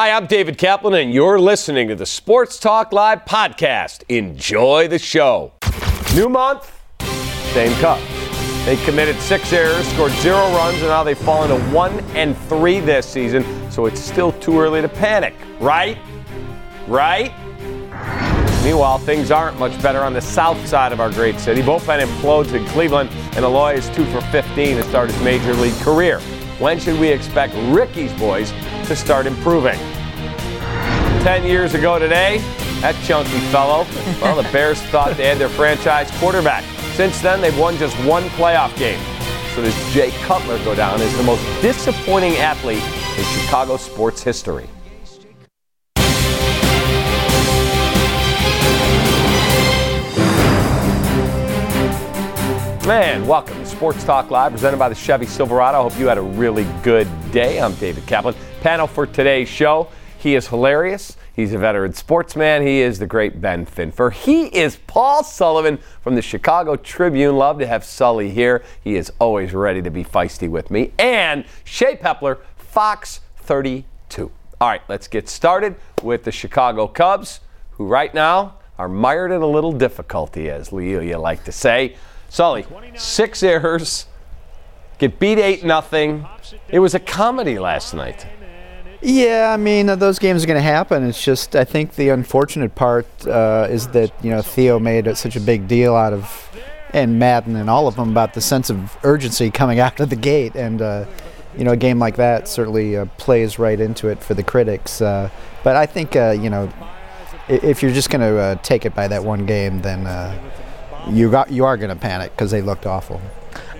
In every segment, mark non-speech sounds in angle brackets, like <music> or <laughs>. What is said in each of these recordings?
Hi, I'm David Kaplan, and you're listening to the Sports Talk Live podcast. Enjoy the show. New month, same cup. They committed six errors, scored zero runs, and now they've fallen to one and three this season. So it's still too early to panic, right? Right? Meanwhile, things aren't much better on the south side of our great city. Bullpen implodes in Cleveland, and Eloy is two for 15 to start his major league career. When should we expect Ricky's boys to start improving? Ten years ago today, that chunky fellow, well, the Bears thought they had their franchise quarterback. Since then, they've won just one playoff game. So does Jay Cutler go down as the most disappointing athlete in Chicago sports history? Man, welcome to Sports Talk Live, presented by the Chevy Silverado. I hope you had a really good day. I'm David Kaplan. Panel for today's show. He is hilarious. He's a veteran sportsman. He is the great Ben Finfer. He is Paul Sullivan from the Chicago Tribune. Love to have Sully here. He is always ready to be feisty with me. And Shae Peppler, Fox 32. All right, let's get started with the Chicago Cubs, who right now are mired in a little difficulty, as Leo like to say. Sully, six errors, get beat 8 nothing. It was a comedy last night. Yeah, I mean uh, those games are going to happen. It's just I think the unfortunate part uh, is that you know Theo made such a big deal out of, and Maddon and all of them about the sense of urgency coming <laughs> out of the gate, and uh, you know a game like that certainly uh, plays right into it for the critics. Uh, but I think uh, you know if you're just going to take it by that one game, then you got you are going to panic because they looked awful.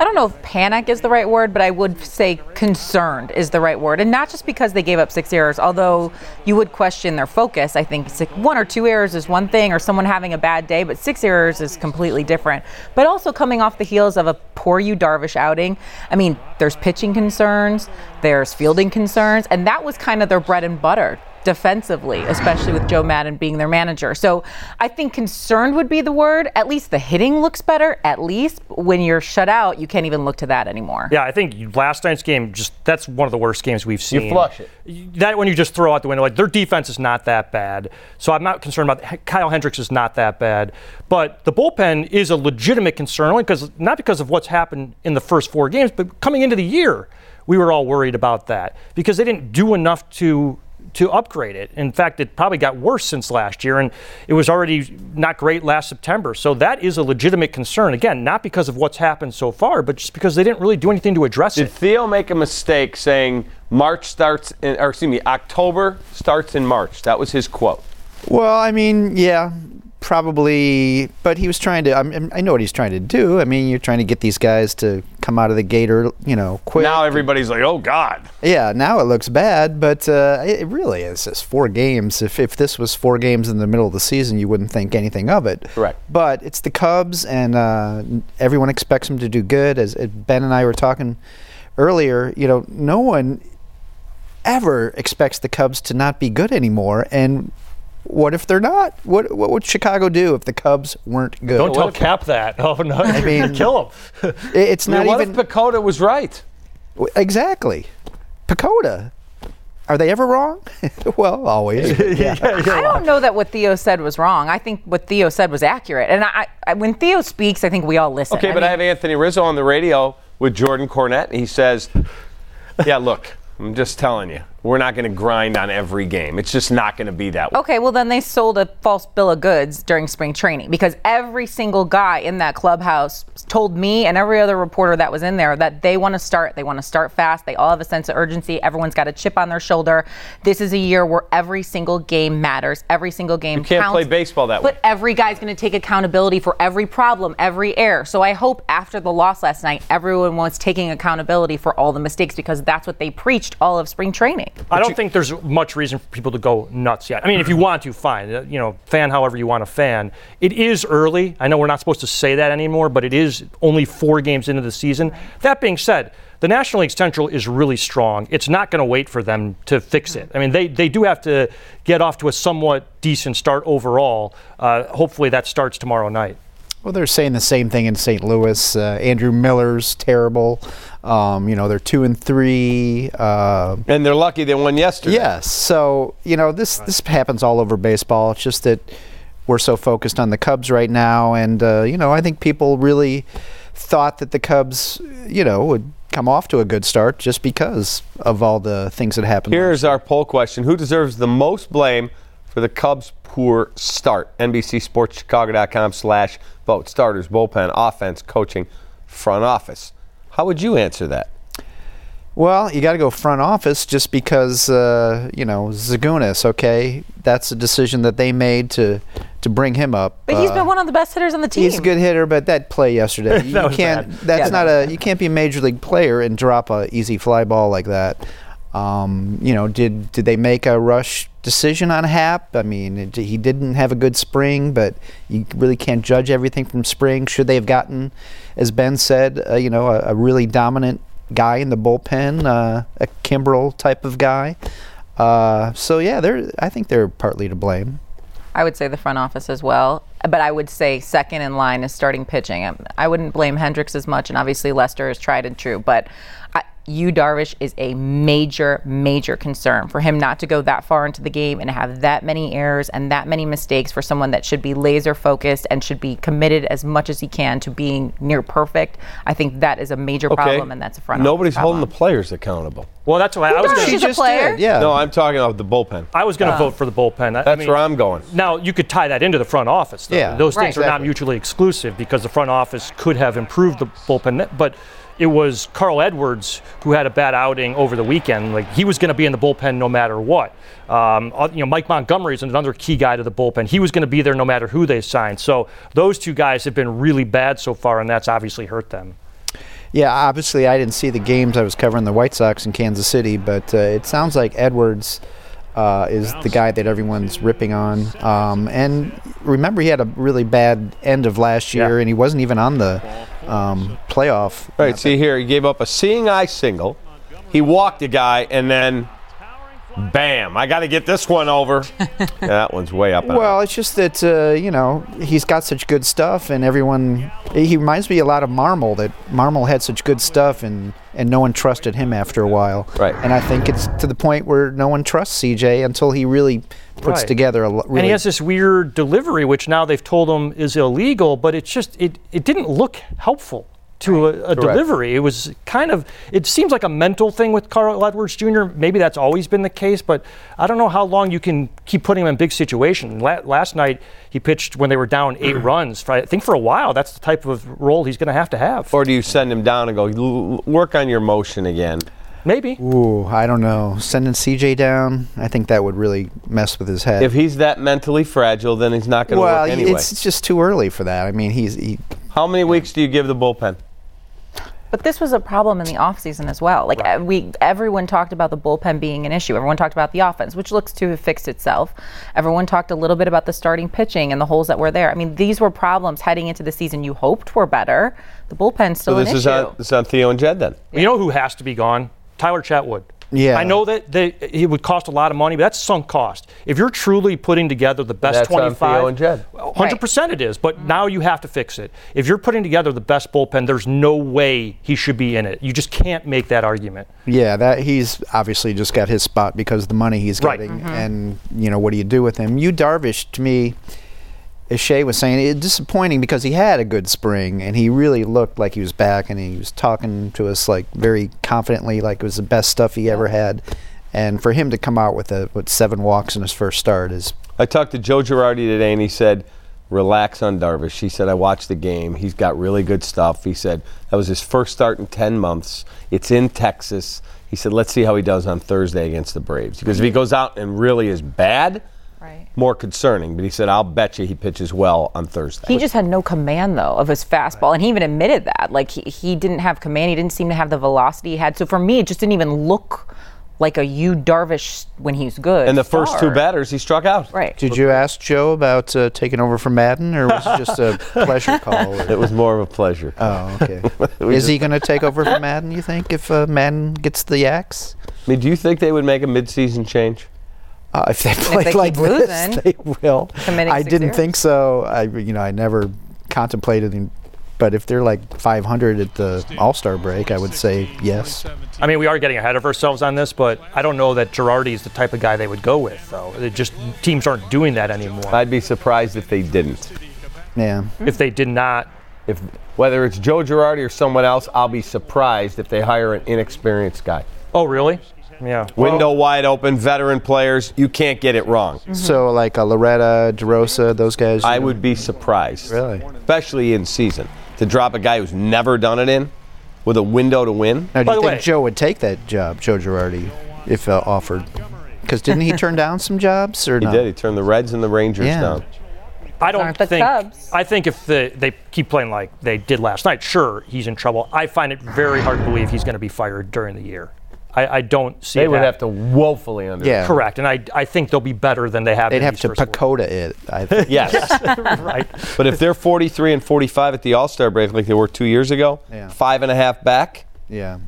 I don't know if panic is the right word, but I would say concerned is the right word. And not just because they gave up six errors, although you would question their focus. I think one or two errors is one thing, or someone having a bad day, but six errors is completely different. But also coming off the heels of a poor Yu Darvish outing. I mean, there's pitching concerns, there's fielding concerns, and that was kind of their bread and butter defensively, especially with Joe Maddon being their manager. So I think concerned would be the word. At least the hitting looks better. At least when you're shut out, you can't even look to that anymore. Yeah, I think last night's game just that's one of the worst games we've seen. You flush it. That when you just throw out the window, like their defense is not that bad. So I'm not concerned about Kyle Hendricks is not that bad, but the bullpen is a legitimate concern only because not because of what's happened in the first four games, but coming into the year, we were all worried about that because they didn't do enough to to upgrade it. In fact, it probably got worse since last year, and it was already not great last September. So that is a legitimate concern. Again, not because of what's happened so far, but just because they didn't really do anything to address Did it. Did Theo make a mistake saying March starts, in, or excuse me, October starts in March? That was his quote. Well, I mean, yeah, probably, but he was trying to. I, mean, I know what he's trying to do. I mean, you're trying to get these guys to come out of the gate or you know quick. Now everybody's like, oh God. Yeah, now it looks bad, but uh, it really is just four games. If if this was four games in the middle of the season, you wouldn't think anything of it. Correct. But it's the Cubs, and uh, everyone expects them to do good. As Ben and I were talking earlier, you know, no one ever expects the Cubs to not be good anymore, and what if they're not? What what would Chicago do if the Cubs weren't good? Don't tell Kap that. <laughs> Oh no, I mean, kill him. <laughs> it's not I mean, what even. if PECOTA was right? Exactly, PECOTA. Are they ever wrong? <laughs> well, always. Yeah. I don't know that what Theo said was wrong. I think what Theo said was accurate. And I, I, when Theo speaks, I think we all listen. Okay, I but mean, I have Anthony Rizzo on the radio with Jordan Cornette, and he says, "Yeah, look, I'm just telling you, we're not going to grind on every game. It's just not going to be that way. Okay, well, then they sold a false bill of goods during spring training because every single guy in that clubhouse told me and every other reporter that was in there that they want to start. They want to start fast. They all have a sense of urgency. Everyone's got a chip on their shoulder. This is a year where every single game matters. Every single game You can't counts. play baseball that way. But every guy's going to take accountability for every problem, every error. So I hope after the loss last night, everyone was taking accountability for all the mistakes because that's what they preached all of spring training. I don't think there's much reason for people to go nuts yet. I mean, if you want to, fine. Uh, You know, fan however you want to fan. It is early. I know we're not supposed to say that anymore, but it is only four games into the season. That being said, the National League Central is really strong. It's not going to wait for them to fix it. I mean, they, they do have to get off to a somewhat decent start overall. Uh, hopefully, that starts tomorrow night. Well, they're saying the same thing in St. Louis. Uh, Andrew Miller's terrible. Um, you know, they're two and three. Uh, And they're lucky they won yesterday. yes. So you know, this this happens all over baseball. It's just that we're so focused on the Cubs right now, and uh, you know, I think people really thought that the Cubs, you know, would come off to a good start just because of all the things that happened. Here's our poll question Who deserves the most blame for the Cubs' poor start? NBCSportsChicago.com slash vote. Starters, bullpen, offense, coaching, front office. How would you answer that? Well, you got to go front office just because uh, you know Zagunis. Okay, that's a decision that they made to to bring him up. But he's Uh, been one of the best hitters on the team. He's a good hitter, but that play yesterday, <laughs> you That was can't. bad. That's Yeah, not that a. You can't be a major league player and drop a easy fly ball like that. Um, you know, did did they make a rush decision on Happ? I mean, it, he didn't have a good spring, but you really can't judge everything from spring. Should they have gotten, as Ben said, uh, you know, a, a really dominant guy in the bullpen, uh, a Kimbrel type of guy? Uh, so yeah, they're. I think they're partly to blame. I would say the front office as well. But I would say second in line is starting pitching. Um, I wouldn't blame Hendricks as much, and obviously Lester is tried and true. But I, Yu Darvish is a major, major concern for him not to go that far into the game and have that many errors and that many mistakes for someone that should be laser focused and should be committed as much as he can to being near perfect. I think that is a major problem, and that's a front. Nobody's office holding the players accountable. Well, that's why I was Darvish going to a player. did, yeah. No, I'm talking about the bullpen. I was going to oh. vote for the bullpen. I- I That's mean, where I'm going. Now you could tie that into the front office. Though. Yeah, those Right. things are not mutually exclusive because the front office could have improved the bullpen, but it was Carl Edwards who had a bad outing over the weekend. Like he was going to be in the bullpen no matter what. Um, uh, you know, Mike Montgomery is another key guy to the bullpen. He was going to be there no matter who they signed. So those two guys have been really bad so far, and that's obviously hurt them. Yeah, obviously I didn't see the games. I was covering the White Sox in Kansas City, but uh, it sounds like Edwards uh, is the guy that everyone's ripping on. Um, and remember, he had a really bad end of last year, Yeah. and he wasn't even on the um, playoff. All right, see here, he gave up a seeing eye single. He walked a guy, and then bam, I got to get this one over. Yeah, <laughs> that one's way up. and out. Well, it's just that uh, you know he's got such good stuff, and everyone. He reminds me a lot of Marmol. That Marmol had such good stuff, and and no one trusted him after a while. Right. And I think it's to the point where no one trusts CJ until he really puts Right. together a lo- really. And he has this weird delivery, which now they've told him is illegal, but it's just it, it didn't look helpful to a, a delivery. It was kind of it seems like a mental thing with Carl Edwards Jr. Maybe that's always been the case, but I don't know how long you can keep putting him in big situations. La- last night he pitched when they were down eight <clears throat> runs. For, I think for a while that's the type of role he's going to have to have. or do you send him down and go, "L- work on your motion again? Maybe. Ooh, I don't know. Sending CJ down, I think that would really mess with his head. If he's that mentally fragile, then he's not going to well, work anyway. Well, it's just too early for that. I mean, he's he, How many weeks do you give the bullpen? But this was a problem in the offseason as well. Like uh, we, everyone talked about the bullpen being an issue. Everyone talked about the offense, which looks to have fixed itself. Everyone talked a little bit about the starting pitching and the holes that were there. I mean, these were problems heading into the season you hoped were better. The bullpen still So this an is issue. on, this is on Theo and Jed then. You know who has to be gone? Tyler Chatwood. Yeah. I know that they, it would cost a lot of money, but that's sunk cost. If you're truly putting together the best That's on 25, Theo and Jed. 100% it is, but now you have to fix it. If you're putting together the best bullpen, there's no way he should be in it. You just can't make that argument. yeah, that he's obviously just got his spot because of the money he's Right. getting, mm-hmm. and you know what do you do with him? Yu Darvish to me, as Shae was saying, it's disappointing because he had a good spring and he really looked like he was back and he was talking to us like very confidently, like it was the best stuff he ever had. And for him to come out with a with seven walks in his first start is I talked to Joe Girardi today, and he said, "Relax on Darvish." He said, "I watched the game. He's got really good stuff." He said that was his first start in ten months. It's in Texas. He said, "Let's see how he does on Thursday against the Braves." Because if he goes out and really is bad, Right. more concerning. But he said, "I'll bet you he pitches well on Thursday." He just had no command though of his fastball, and he even admitted that. Like he, he didn't have command. He didn't seem to have the velocity he had. So for me, it just didn't even look like a Yu Darvish when he's good. and the first two batters, he struck out. Right. Did you ask Joe about uh, taking over for Maddon, or was it just a <laughs> pleasure call? or- It was more of a pleasure. Oh, okay. <laughs> Is he going to take over for Maddon? You think if uh, Maddon gets the axe? I mean, do you think they would make a midseason change? Uh, if they play they like keep this, losing, they will. I didn't think so. I, you know, I never contemplated. In, but if they're like 500 at the All Star break, I would say yes. I mean, we are getting ahead of ourselves on this, but I don't know that Girardi is the type of guy they would go with, though. It just teams aren't doing that anymore. I'd be surprised if they didn't. Yeah. if they did not, If whether it's Joe Girardi or someone else, I'll be surprised if they hire an inexperienced guy. oh really? Yeah. Window wide open, veteran players. You can't get it wrong. So like a Loretta, DeRosa, those guys. I you- would be surprised. Really? Especially in season. To drop a guy who's never done it in with a window to win. Now, do By you think way- Joe would take that job, Joe Girardi, if uh, offered? Because didn't he turn down some jobs or He no? did. He turned the Reds and the Rangers Yeah. down. I don't aren't the think. Cubs. I think if the, they keep playing like they did last night, sure, he's in trouble. I find it very hard to believe he's going to be fired during the year. I, I don't see They would that. have to woefully under. Yeah. Correct, and I, I think they'll be better than they have. They'd in have these to first. PECOTA it. I think. <laughs> Yes. <laughs> <laughs> right. but if they're 43 and 45 at the All Star break like they were two years ago, Yeah. five and a half back, yeah.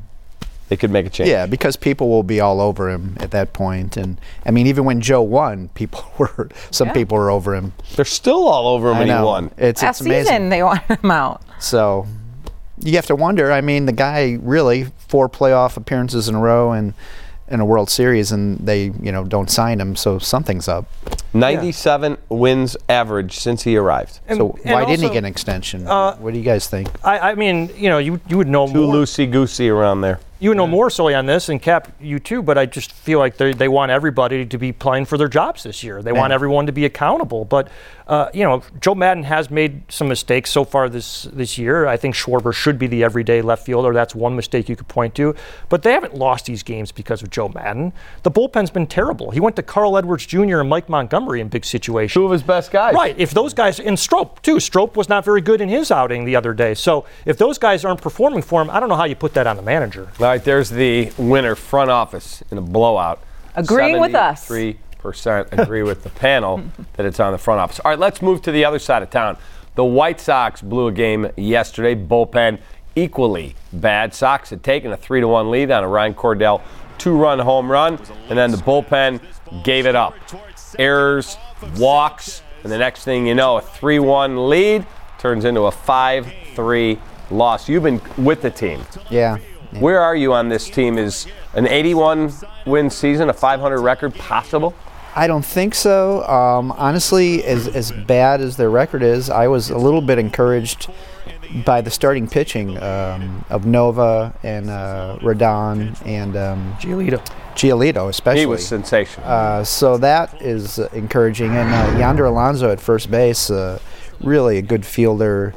they could make a change. Yeah, because people will be all over him at that point, and I mean, even when Joe won, people were some Yeah. people were over him. They're still all over him I and he know. won. It's, Last it's amazing. season, they wanted him out. So you have to wonder. I mean, the guy really four playoff appearances in a row and in a World Series, and they you know don't sign him, so something's up. 97 wins average since he arrived. And- So and why didn't he get an extension? uh, what do you guys think? I, I mean, you know, you you would know Too loosey goosey around there. You know more Sully on this, and Kap, you too. But I just feel like they they want everybody to be playing for their jobs this year. They want everyone to be accountable. But uh, you know, Joe Maddon has made some mistakes so far this this year. I think Schwarber should be the everyday left fielder. That's one mistake you could point to. But they haven't lost these games because of Joe Maddon. The bullpen's been terrible. He went to Carl Edwards Jr. and Mike Montgomery in big situations. Two of his best guys. Right. If those guys, and Strop too, Strop was not very good in his outing the other day. So if those guys aren't performing for him, I don't know how you put that on the manager. Right, there's the winner front office in a blowout. Agreeing with us. 73% agree with the panel <laughs> that it's on the front office. All right, let's move to the other side of town. The White Sox blew a game yesterday. Bullpen equally bad. Sox had taken a 3 to 1 lead on a Ryan Cordell two run home run, and then the bullpen gave it up. Errors, walks, and the next thing you know, a 3 1 lead turns into a 5 3 loss. You've been with the team. Yeah. Where are you on this team? Is an 81 win season, a 500 record possible? I don't think so. Um, honestly, as as bad as their record is, I was a little bit encouraged by the starting pitching um, of Nova and uh, Rodon and um, Giolito. Giolito, especially. He was sensational. Uh, so that is uh, encouraging. And uh, Yonder Alonso at first base, uh, really a good fielder.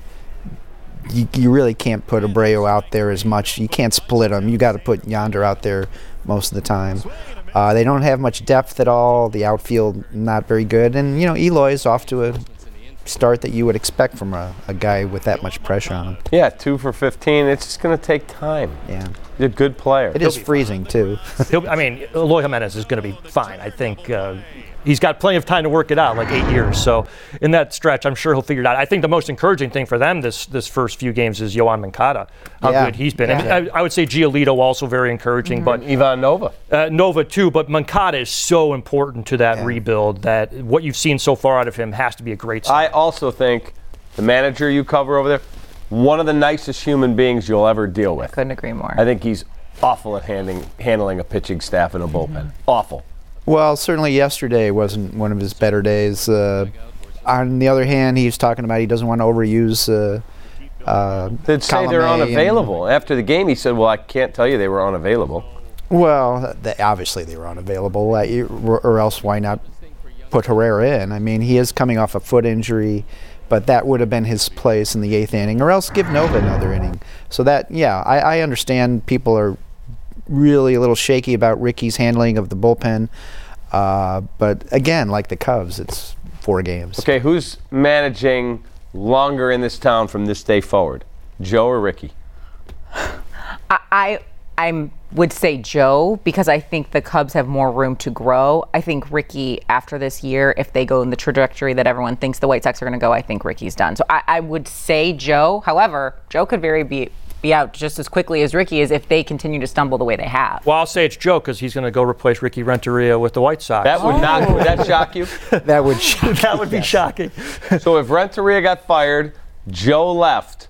You, you really can't put Abreu out there as much. You can't split them. You got to put Yonder out there most of the time. Uh, they don't have much depth at all. The outfield not very good. And you know Eloy is off to a start that you would expect from a, a guy with that much pressure on him. yeah, two for 15. It's just going to take time. Yeah, He's a good player. it is freezing too. He'll, I mean, Eloy Jimenez is going to be fine. I think uh, he's got plenty of time to work it out, like eight years. So in that stretch, I'm sure he'll figure it out. I think the most encouraging thing for them this this first few games is Yoan Moncada, how Yeah. good he's been. I, Yeah. I, I would say Giolito also very encouraging, but Ivan Nova. uh, Nova too. But Moncada is so important to that rebuild that what you've seen so far out of him has to be a great. sign. I also think the manager you cover over there, one of the nicest human beings you'll ever deal with. Couldn't agree more. I think he's awful at handling, handling a pitching staff in a bullpen. Awful. Well, certainly yesterday wasn't one of his better days. Uh, on the other hand, he's talking about he doesn't want to overuse. Uh, uh, They'd say they're Colomé and- unavailable. After the game, he said, Well, I can't tell you they were unavailable. well, they, obviously they were unavailable, uh, or or else why not put Herrera in? I mean, he is coming off a foot injury, but that would have been his place in the eighth inning, or else give Nova another inning. So that, yeah, I, I understand people are really a little shaky about Ricky's handling of the bullpen, uh, but again, like the Cubs, it's four games. Okay, who's managing longer in this town from this day forward? Joe or Ricky? I, I I'm would say Joe because I think the Cubs have more room to grow. I think Ricky after this year, if they go in the trajectory that everyone thinks the White Sox are going to go, I think Ricky's done. So I, I would say Joe. However, Joe could very be be out just as quickly as Ricky is if they continue to stumble the way they have. well, I'll say it's Joe because he's going to go replace Ricky Renteria with the White Sox. That would not would that shock you? That would shock <laughs> that would be shocking. so if Renteria got fired Joe left.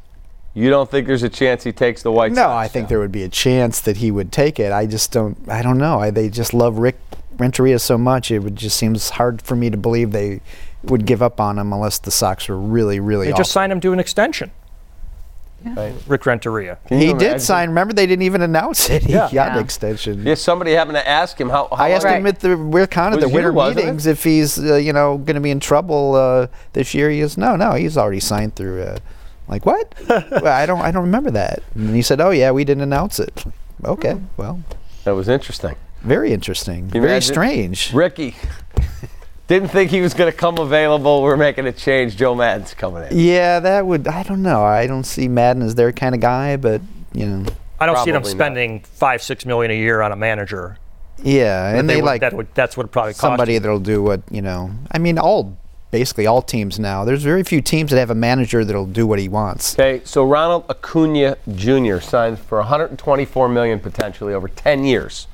You don't think there's a chance he takes the White Sox? No, I think there would be a chance that he would take it. I just don't. I don't know. I, they just love Rick Renteria so much. It would just seems hard for me to believe they would give up on him unless the Sox were really, really. They awful. just signed him to an extension. Right. Rick Renteria. He you did sign. Remember, they didn't even announce it. <laughs> He Yeah. got Yeah. an extension. Yeah, somebody happened to ask him how. how I asked long- him at the we're kind of the winter wasn't meetings if he's uh, you know going to be in trouble uh, this year. He goes, no, no, he's already signed through. Uh, like what? well, I don't, I don't remember that. And he said, oh yeah, we didn't announce it. okay, Hmm. well, That was interesting. very interesting, you very imagine? strange. Ricky <laughs> didn't think he was going to come available. We're making a change. Joe Maddon's coming in. Yeah, that would. I don't know. I don't see Maddon as their kind of guy, but you know, I don't see them Probably not. spending five, six million a year on a manager. yeah, and they, would- like that would, that's what it probably cost. somebody that'll do what you know. I mean, all basically all teams now. There's very few teams that have a manager that'll do what he wants. Okay, so Ronald Acuna Jr. signs for 124 million potentially over 10 years.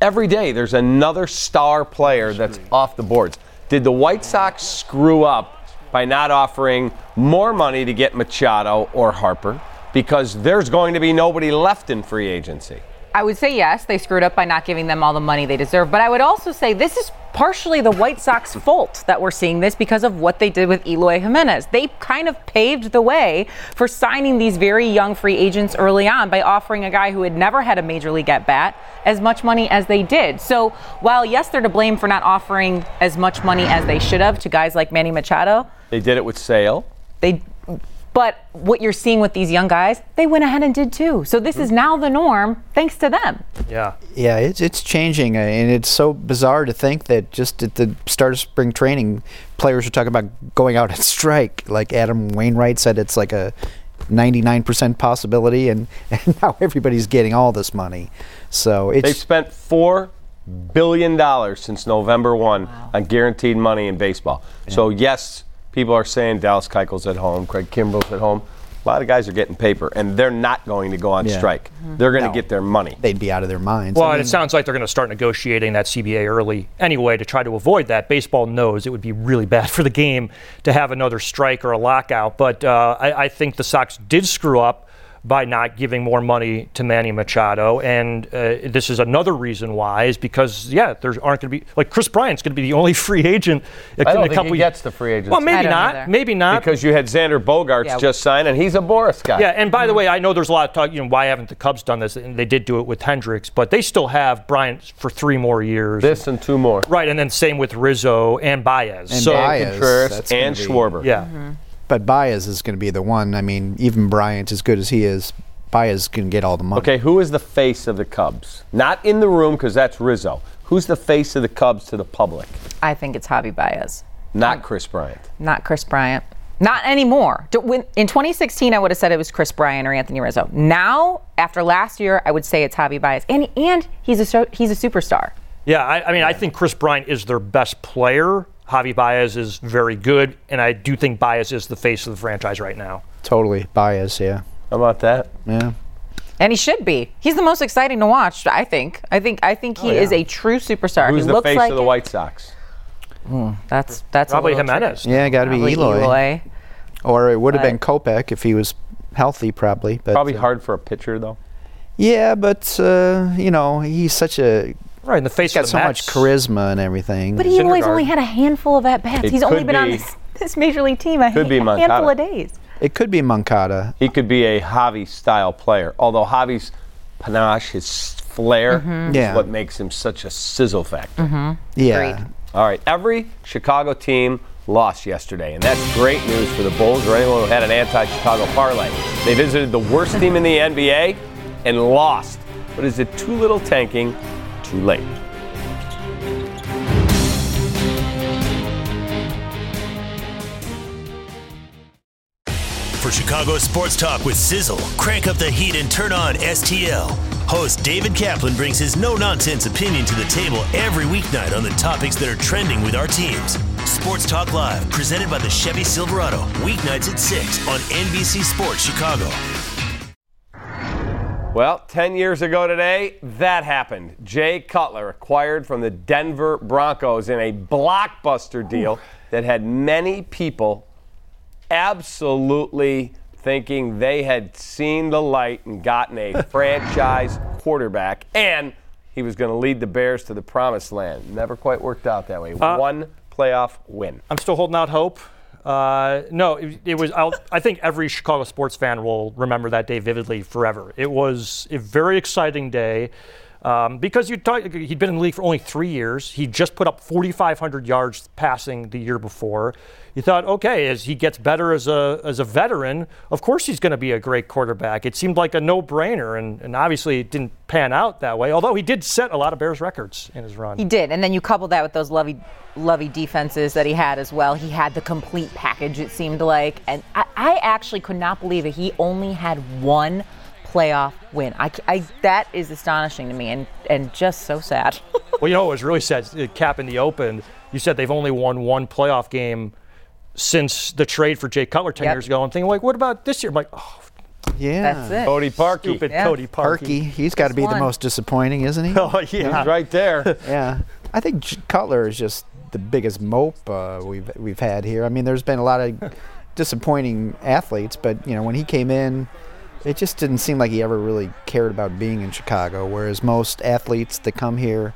Every day there's another star player that's off the boards. Did the White Sox screw up by not offering more money to get Machado or Harper? Because there's going to be nobody left in free agency. I would say yes, they screwed up by not giving them all the money they deserve. But I would also say this is partially the White Sox fault that we're seeing this because of what they did with Eloy Jimenez. They kind of paved the way for signing these very young free agents early on by offering a guy who had never had a major league at bat as much money as they did. So while yes, they're to blame for not offering as much money as they should have to guys like Manny Machado, They did it with Sale. they but what you're seeing with these young guys, they went ahead and did too. So this is now the norm thanks to them. Yeah. Yeah, it's it's changing, uh, and it's so bizarre to think that just at the start of spring training, players are talking about going out and strike. Like Adam Wainwright said, it's like a 99% possibility, and, <laughs> and now everybody's getting all this money. So They've spent four billion dollars since November one on guaranteed money in baseball. So yes, people are saying Dallas Keuchel's at home, Craig Kimbrel's at home. A lot of guys are getting paper, and they're not going to go on Yeah. strike. They're going to No. get their money. they'd be out of their minds. Well, I and mean, it sounds like they're going to start negotiating that CBA early anyway to try to avoid that. Baseball knows it would be really bad <laughs> for the game to have another strike or a lockout. But uh, I, I think the Sox did screw up by not giving more money to Manny Machado, and uh, this is another reason why is because yeah, there aren't going to be like Kris Bryant's going to be the only <laughs> free agent in I don't a think couple he gets the free agent. Well, maybe don't either. maybe not. because you had Xander Bogaerts Yeah. just sign, and he's a Boras guy. Yeah, and by the way, I know there's a lot of talk. You know, why haven't the Cubs done this? And they did do it with Hendricks, but they still have Bryant for three more years. This and two more. right, and then same with Rizzo and Baez. And so Baez. Contreras and Schwarber. yeah, but Baez is going to be the one. I mean, even Bryant, as good as he is, Baez can get all the money. Okay, who is the face of the Cubs? Not in the room because that's Rizzo. Who's the face of the Cubs to the public? I think it's Javi Baez, Not um, Kris Bryant. not Kris Bryant. Not anymore. In 2016, I would have said it was Kris Bryant or Anthony Rizzo. Now, after last year, I would say it's Javi Baez, and and he's a he's a superstar. yeah. I, I mean, I think Kris Bryant is their best player. Javi Baez is very good, and I do think Baez is the face of the franchise right now. Totally, Baez. Yeah, How about that? yeah. And he should be. He's the most exciting to watch. I think. I think. I think he is a true superstar. Oh, Who's he the looks face like of the. White Sox? That's that's Probably little tricky. Jimenez. Yeah, got to be Eloy. Eloy. Or it would have been But- Kopech if he was healthy, probably. But Probably uh, hard for a pitcher, though. Yeah, but uh, you know he's such a Right in the face got of the so Mets. much charisma and everything. But he Syndergaard. only had a handful of at bats. It He's only could been on be- this, this major league team a, Could be a Moncada. handful of days. it could be Moncada. He could be a Javi style player. Although Javi's panache, his flair, mm-hmm. is Yeah. what makes him such a sizzle factor. Mm-hmm. Yeah, Agreed. All right, every Chicago team lost yesterday, and that's great news for the Bulls or anyone who had an anti-Chicago parlay. They visited the worst team in the NBA and lost. But is it too little tanking, too late? For Chicago Sports Talk with Sizzle, crank up the heat and turn on STL. Host David Kaplan brings his no nonsense opinion to the table every weeknight on the topics that are trending with our teams. Sports Talk Live, presented by the Chevy Silverado, weeknights at 6 on NBC Sports Chicago. Well, 10 years ago today, that happened. Jay Cutler acquired from the Denver Broncos in a blockbuster deal that had many people absolutely thinking they had seen the light and gotten a <laughs> franchise quarterback, and he was going to lead the Bears to the promised land. Never quite worked out that way. Uh, One playoff win. I'm still holding out hope. Uh, no, it, it was. I'll, I think every Chicago sports fan will remember that day vividly forever. It was a very exciting day um, because you talk, he'd been in the league for only three years. He just put up 4,500 yards passing the year before. You thought, okay, as he gets better as a as a veteran, of course he's going to be a great quarterback. It seemed like a no-brainer, and, and obviously it didn't pan out that way. Although he did set a lot of Bears records in his run. He did, and then you couple that with those lovey, lovey defenses that he had as well. He had the complete package. It seemed like, and I, I actually could not believe that he only had one playoff win. I, I, that is astonishing to me, and and just so sad. <laughs> well, you know, it was really sad. Kap in the open, you said they've only won one playoff game since the trade for Jay Cutler 10 Yep. years ago. I'm thinking, like, what about this year? I'm like, oh, Yeah. That's it. Cody Parkey. stupid Yeah. Cody Parkey. Parkey, he's got to be the most disappointing, isn't he? <laughs> Oh, yeah. He's right there. <laughs> Yeah, I think J- Cutler is just the biggest mope uh, we've we've had here. I mean, there's been a lot of disappointing athletes, but you know, when he came in, it just didn't seem like he ever really cared about being in Chicago. Whereas most athletes that come here,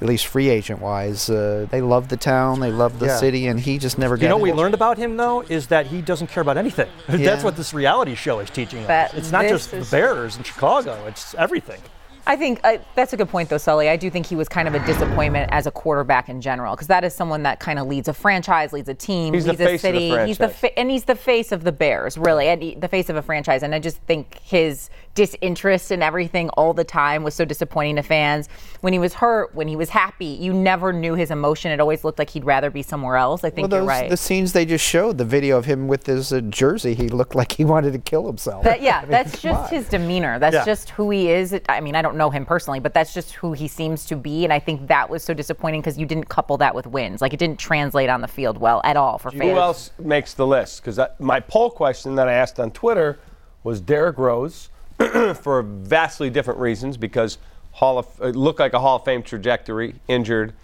at least free agent wise, uh, they love the town, they love the Yeah. city, and he just never got. You know what we learned about him, though, is that he doesn't care about anything. <laughs> Yeah. That's what this reality show is teaching us. It's not just the Bears in Chicago, it's everything. I think uh, that's a good point, though, Sully. I do think he was kind of a disappointment as a quarterback in general, because that is someone that kind of leads a franchise, leads a team, He's leads a city. he's the fa- and he's the face of the Bears, really, and he, the face of a franchise. And I just think his disinterest in everything all the time was so disappointing to fans. When he was hurt, when he was happy, you never knew his emotion. It always looked like he'd rather be somewhere else. I think Well, you're right. the scenes they just showed, the video of him with his uh, jersey, he looked like he wanted to kill himself. That, yeah, <laughs> I mean, that's just on. his demeanor. That's Yeah. just who he is. I mean, I don't know him personally, but that's just who he seems to be. And I think that was so disappointing because you didn't couple that with wins. Like it didn't translate on the field well at all for fans. Who else makes the list? Because my poll question that I asked on Twitter was Derrick Rose <clears throat> for vastly different reasons because Hall of it looked like a Hall of Fame trajectory, injured,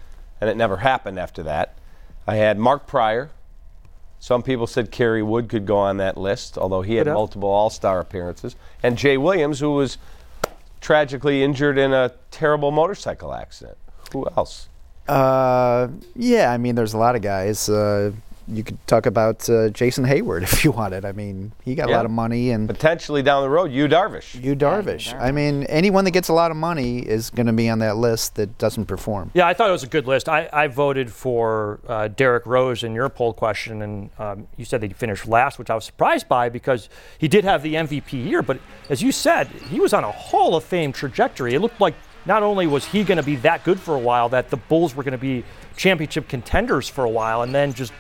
and it never happened after that. I had Mark Prior. Some people said Kerry Wood could go on that list, although he had multiple All Star appearances, and Jay Williams, who was tragically injured in a terrible motorcycle accident. Who else? Uh, yeah, I mean, there's a lot of guys. Uh, you could talk about uh, Jason Heyward <laughs> if you wanted. I mean, he got a lot of money, and Potentially down the road, Yu Darvish. Yu Darvish. I mean, anyone that gets a lot of money is going to be on that list that doesn't perform. Yeah, I thought it was a good list. I, I voted for uh, Derrick Rose in your poll question, and um, you said that he finished last, which I was surprised by because he did have the MVP year. But as you said, he was on a Hall of Fame trajectory. It looked like not only was he going to be that good for a while, that the Bulls were going to be championship contenders for a while, and then just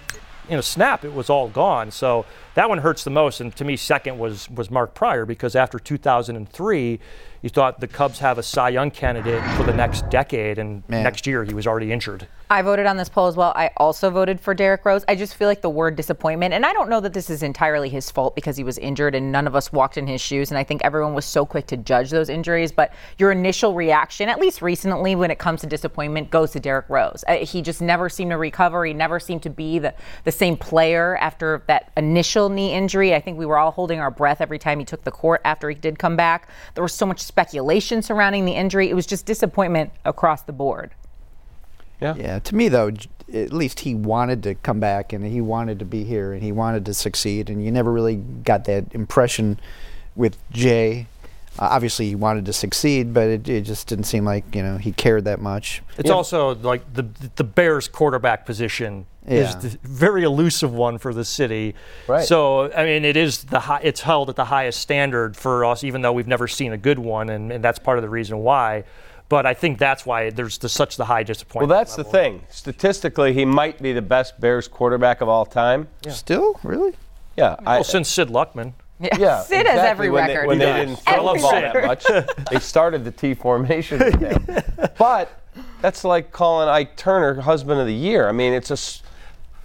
in a snap, it was all gone. So that one hurts the most. And to me, second was was Mark Prior because after 2003, you thought the Cubs have a Cy Young candidate for the next decade, and Man. next year he was already injured. I voted on this poll as well. I also voted for Derrick Rose. I just feel like the word disappointment, and I don't know that this is entirely his fault because he was injured and none of us walked in his shoes. And I think everyone was so quick to judge those injuries. But your initial reaction, at least recently, when it comes to disappointment, goes to Derrick Rose. Uh, he just never seemed to recover. He never seemed to be the, the same player after that initial knee injury. I think we were all holding our breath every time he took the court after he did come back. There was so much speculation surrounding the injury. It was just disappointment across the board. Yeah, Yeah. to me though, at least he wanted to come back and he wanted to be here and he wanted to succeed, and you never really got that impression with Jay. Uh, obviously, he wanted to succeed, but it, it just didn't seem like you know he cared that much. It's also like the the Bears quarterback position Yeah. is the very elusive one for the city. Right. So I mean, it is the high, it's held at the highest standard for us, even though we've never seen a good one, and, and that's part of the reason why. But I think that's why there's the, such the high disappointment. Well, disappointment. that's the level. thing. Statistically, he might be the best Bears quarterback of all time. Still, really? Yeah. I, Well, since Sid Luckman. yeah, <laughs> Sid has every when record. They, when He they does. didn't throw the Every ball that much, they started the T formation with him. <laughs> But that's like calling Ike Turner husband of the year. I mean, it's a s-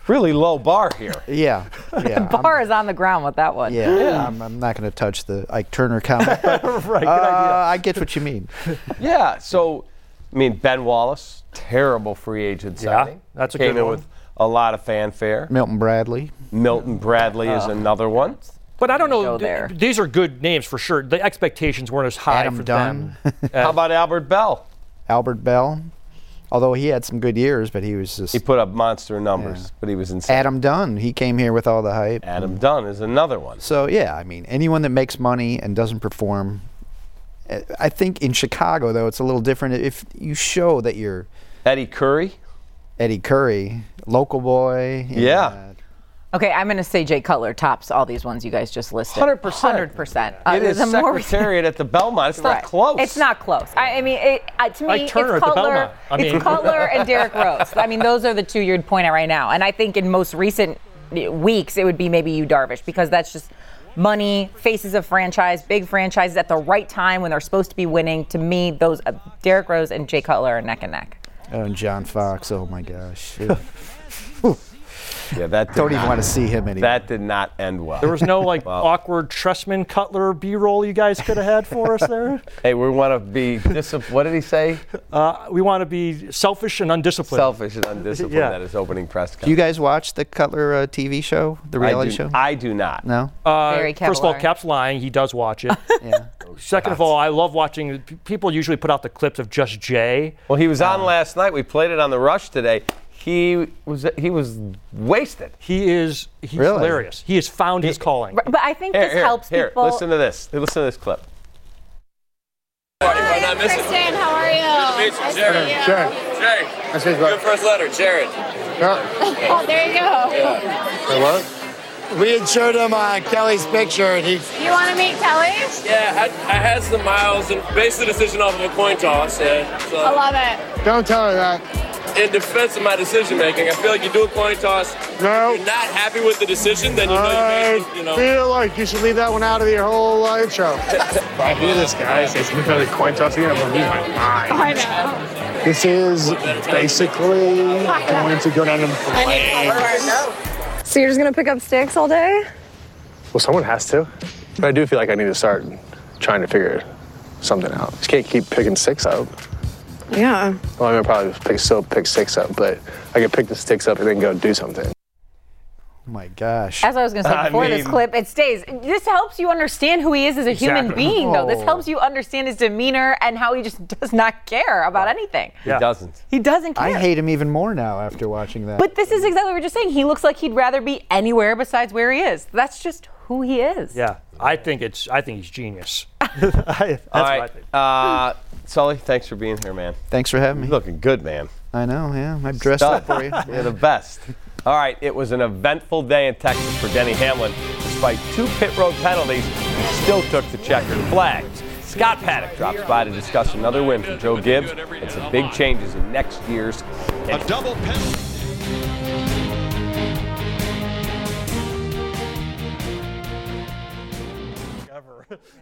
really low bar here. <laughs> Yeah, yeah. I'm- Bar is on the ground with that one. yeah, I'm, I'm not going to touch the Ike Turner comment, <laughs> but right. Good uh, idea. I get what you mean. <laughs> Yeah. So I mean, Ben Wallace, terrible free agent Yeah, signing. that's a Came good in one. with a lot of fanfare. Milton Bradley. Milton Bradley is another one. But I don't know. Go th- these are good names for sure. The expectations weren't as high Adam for Dunn. them. How about Albert Belle? Albert Belle. Although he had some good years, but he was just He put up monster numbers, Yeah. but he was insane. Adam Dunn. He came here with all the hype. Adam Dunn is another one. So yeah, I mean, anyone that makes money and doesn't perform. uh, I think in Chicago though, it's a little different. If you show that you're Eddie Curry. Eddie Curry, local boy. you Yeah. know, Okay, I'm going to say Jay Cutler tops all these ones you guys just listed. 100%. 100%. it is the more we- Secretariat at the Belmont. It's not Right. close. It's not close. I, I mean, it, uh, to me, Like Turner it's Cutler. I mean- it's Cutler and <laughs> Derrick Rose. I mean, those are the two you'd point at right now. And I think in most recent weeks, it would be maybe Yu Darvish because that's just money, faces of franchise, big franchises at the right time when they're supposed to be winning. To me, those uh, Derrick Rose and Jay Cutler are neck and neck. Oh, and John Fox. Oh my gosh. <laughs> Yeah, that Don't even want to see him anymore. That did not end well. There was no like awkward Trestman Cutler B-roll you guys could have had for us there. <laughs> hey, we want to be disciplined. What did he say? Uh, we want to be selfish and undisciplined. Selfish and undisciplined Yeah. at his opening press do you guys watch the Cutler uh, TV show, the I reality do, show? I do not. no. Uh, Very first of all, Cavallari. Kap's lying. He does watch it. <laughs> yeah. Second of all, I love watching. People usually put out the clips of just Jay. Well, he was on last night. We played it on the Rush today. He was he was wasted. He is he's Really? hilarious. He has found his calling. But I think Here, this here, helps here. people. Listen to this. Listen to this clip. Hi, Kristen. How are you? Nice to meet you, Jared. Yeah. Jared. Jay. Nice to Good first letter, Jared. <laughs> Oh, there you go. Wait, what? We had showed him uh, Kelly's picture, and he You want to meet Kelly? Yeah, I, I had some miles and based the decision off of a coin toss. And I love it. don't tell her that. In defense of my decision making, I feel like you do a coin toss. No. You're not happy with the decision, then you know I you made, you know. feel like you should leave that one out of your whole intro. <laughs> if I hear this guy say something about a coin toss again, I'm gonna lose my mind. I know. This is basically going to go down in flames. So you're just gonna pick up sticks all day? Well, someone has to. But I do feel like I need to start trying to figure something out. Just can't keep picking sticks up. Yeah. Well, I'm gonna probably pick, still pick sticks up, but I can pick the sticks up and then go do something. Oh my gosh. As I was going to say I before this clip, it stays. This helps you understand who he is as a human being, though. This Oh. helps you understand his demeanor and how he just <laughs> does not care about anything. Yeah. He doesn't. He doesn't care. I hate him even more now after watching that. But this is exactly what we're just saying. He looks like he'd rather be anywhere besides where he is. That's just who he is. Yeah, I think it's. I think he's genius. <laughs> <laughs> I, that's All what I think. Uh, Sully, thanks for being here, man. Thanks for having me. You're looking good, man. I know, yeah. I dressed up for you. <laughs> You're the best. All right, it was an eventful day in Texas for Denny Hamlin. Despite two pit road penalties, he still took the checkered flag. Scott Paddock drops by to discuss another win for Joe Gibbs and some big changes in next year's. A double penalty. Ever. <laughs>